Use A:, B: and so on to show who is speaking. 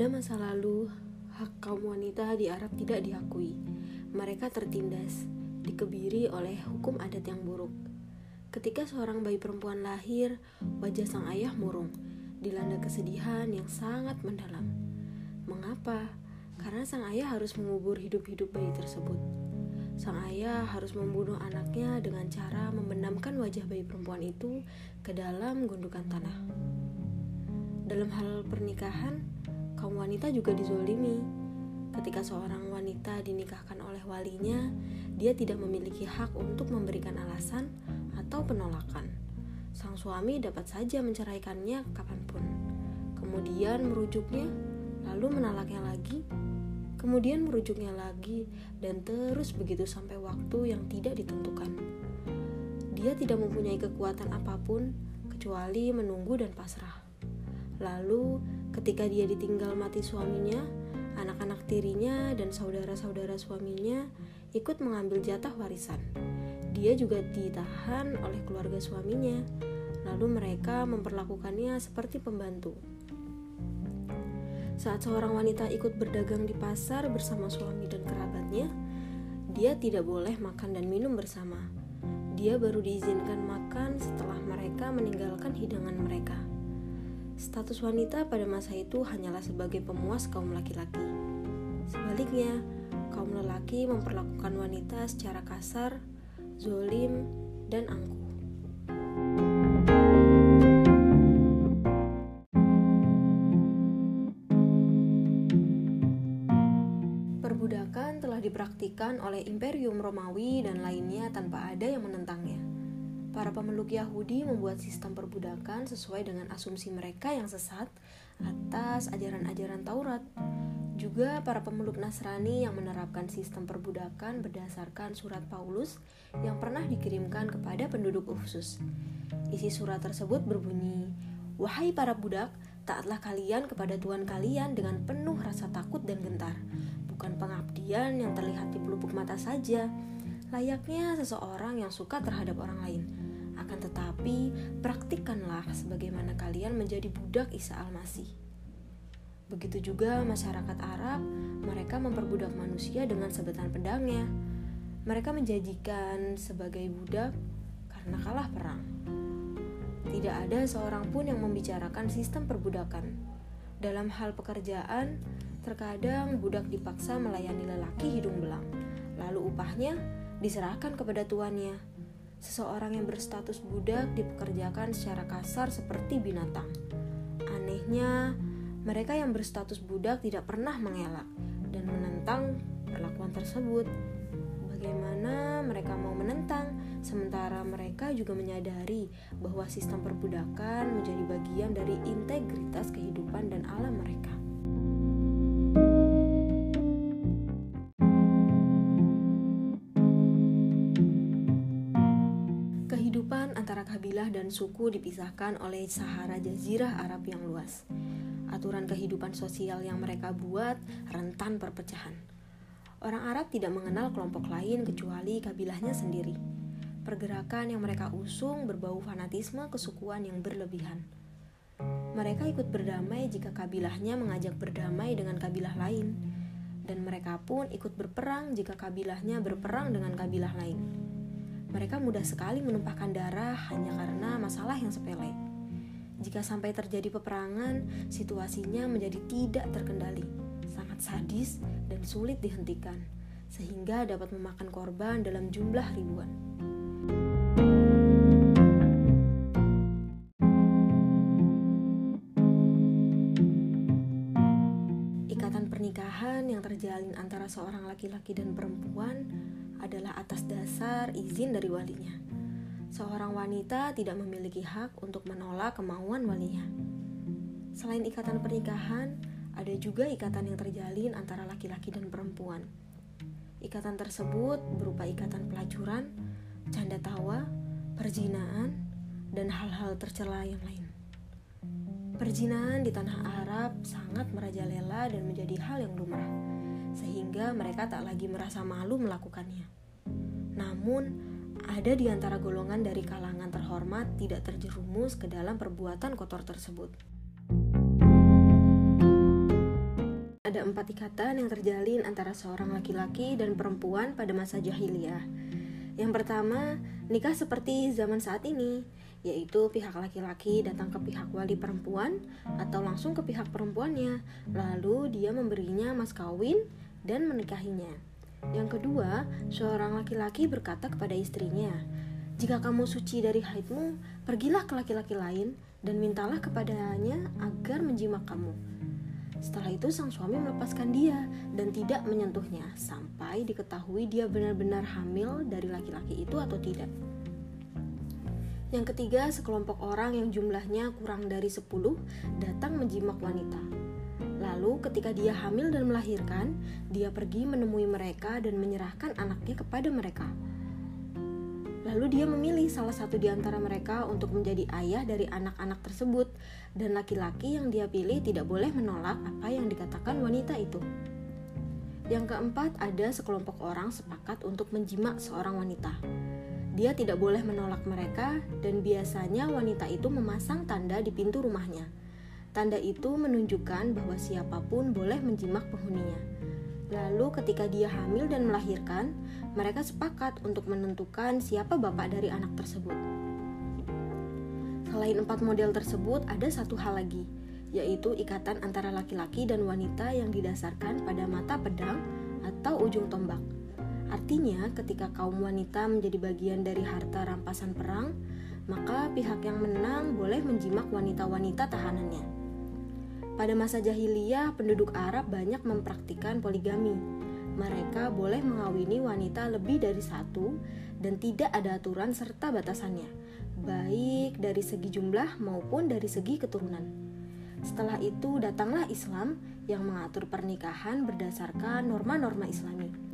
A: Pada masa lalu, hak kaum wanita di Arab tidak diakui. Mereka tertindas, dikebiri oleh hukum adat yang buruk. Ketika seorang bayi perempuan lahir, wajah sang ayah murung, dilanda kesedihan yang sangat mendalam. Mengapa? Karena sang ayah harus mengubur hidup-hidup bayi tersebut. Sang ayah harus membunuh anaknya dengan cara membenamkan wajah bayi perempuan itu ke dalam gundukan tanah. Dalam hal pernikahan, kaum wanita juga dizolimi. Ketika seorang wanita dinikahkan oleh walinya, dia tidak memiliki hak untuk memberikan alasan atau penolakan. Sang suami dapat saja menceraikannya kapan pun, kemudian merujuknya, lalu menolaknya lagi, kemudian merujuknya lagi, dan terus begitu sampai waktu yang tidak ditentukan. Dia tidak mempunyai kekuatan apa pun kecuali menunggu dan pasrah. Lalu, Ketika dia ditinggal mati suaminya, anak-anak tirinya dan saudara-saudara suaminya ikut mengambil jatah warisan. Dia juga ditahan oleh keluarga suaminya, lalu mereka memperlakukannya seperti pembantu. Saat seorang wanita ikut berdagang di pasar bersama suami dan kerabatnya, dia tidak boleh makan dan minum bersama. Dia baru diizinkan makan setelah mereka meninggalkan hidangan mereka. Status wanita pada masa itu hanyalah sebagai pemuas kaum laki-laki. Sebaliknya, kaum lelaki memperlakukan wanita secara kasar, zolim, dan angkuh. Perbudakan telah dipraktikkan oleh Imperium Romawi dan lainnya tanpa ada yang menentangnya. Para pemeluk Yahudi membuat sistem perbudakan sesuai dengan asumsi mereka yang sesat atas ajaran-ajaran Taurat. Juga para pemeluk Nasrani yang menerapkan sistem perbudakan berdasarkan surat Paulus yang pernah dikirimkan kepada penduduk Ufsus. Isi surat tersebut berbunyi, "Wahai para budak, taatlah kalian kepada Tuhan kalian dengan penuh rasa takut dan gentar, bukan pengabdian yang terlihat di pelupuk mata saja." layaknya seseorang yang suka terhadap orang lain. Akan tetapi, praktikkanlah sebagaimana kalian menjadi budak Isa Al-Masih. Begitu juga masyarakat Arab, mereka memperbudak manusia dengan sebutan pedangnya. Mereka menjanjikan sebagai budak karena kalah perang. Tidak ada seorang pun yang membicarakan sistem perbudakan. Dalam hal pekerjaan, terkadang budak dipaksa melayani lelaki hidung belang, lalu upahnya diserahkan kepada tuannya. Seseorang yang berstatus budak dipekerjakan secara kasar seperti binatang. Anehnya, mereka yang berstatus budak tidak pernah mengelak dan menentang perlakuan tersebut. Bagaimana mereka mau menentang, sementara mereka juga menyadari bahwa sistem perbudakan menjadi bagian dari integritas kehidupan dan alam mereka. Dan suku dipisahkan oleh Sahara Jazirah Arab yang luas. Aturan kehidupan sosial yang mereka buat rentan perpecahan. Orang Arab tidak mengenal kelompok lain kecuali kabilahnya sendiri. Pergerakan yang mereka usung berbau fanatisme kesukuan yang berlebihan. Mereka ikut berdamai jika kabilahnya mengajak berdamai dengan kabilah lain, dan mereka pun ikut berperang jika kabilahnya berperang dengan kabilah lain. Mereka mudah sekali menumpahkan darah hanya karena masalah yang sepele. Jika sampai terjadi peperangan, situasinya menjadi tidak terkendali, sangat sadis dan sulit dihentikan, sehingga dapat memakan korban dalam jumlah ribuan. Ikatan pernikahan yang terjalin antara seorang laki-laki dan perempuan adalah atas dasar izin dari walinya. Seorang wanita tidak memiliki hak untuk menolak kemauan walinya. Selain ikatan pernikahan, ada juga ikatan yang terjalin antara laki-laki dan perempuan. Ikatan tersebut berupa ikatan pelacuran, canda tawa, perjinaan, dan hal-hal tercela yang lain. Perjinaan di tanah Arab sangat merajalela dan menjadi hal yang lumrah sehingga mereka tak lagi merasa malu melakukannya. Namun, ada di antara golongan dari kalangan terhormat tidak terjerumus ke dalam perbuatan kotor tersebut. ada empat ikatan yang terjalin antara seorang laki-laki dan perempuan pada masa jahiliyah. Yang pertama, nikah seperti zaman saat ini, yaitu pihak laki-laki datang ke pihak wali perempuan atau langsung ke pihak perempuannya, lalu dia memberinya mas kawin dan menikahinya. Yang kedua, seorang laki-laki berkata kepada istrinya, "Jika kamu suci dari haidmu, pergilah ke laki-laki lain dan mintalah kepadanya agar menjimak kamu." Setelah itu sang suami melepaskan dia dan tidak menyentuhnya sampai diketahui dia benar-benar hamil dari laki-laki itu atau tidak. Yang ketiga, sekelompok orang yang jumlahnya kurang dari 10 datang menjimak wanita. Lalu ketika dia hamil dan melahirkan, dia pergi menemui mereka dan menyerahkan anaknya kepada mereka. Lalu dia memilih salah satu di antara mereka untuk menjadi ayah dari anak-anak tersebut, dan laki-laki yang dia pilih tidak boleh menolak apa yang dikatakan wanita itu. Yang keempat, ada sekelompok orang sepakat untuk menjimak seorang wanita. Dia tidak boleh menolak mereka, dan biasanya wanita itu memasang tanda di pintu rumahnya. Tanda itu menunjukkan bahwa siapa pun boleh menjimak penghuninya. Lalu, ketika dia hamil dan melahirkan, mereka sepakat untuk menentukan siapa bapak dari anak tersebut. Selain empat model tersebut, ada satu hal lagi, yaitu ikatan antara laki-laki dan wanita yang didasarkan pada mata pedang atau ujung tombak. Artinya, ketika kaum wanita menjadi bagian dari harta rampasan perang, maka pihak yang menang boleh menjimak wanita-wanita tahanannya. Pada masa jahiliyah, penduduk Arab banyak mempraktikkan poligami. Mereka boleh mengawini wanita lebih dari satu dan tidak ada aturan serta batasannya, baik dari segi jumlah maupun dari segi keturunan. Setelah itu datanglah Islam yang mengatur pernikahan berdasarkan norma-norma Islami.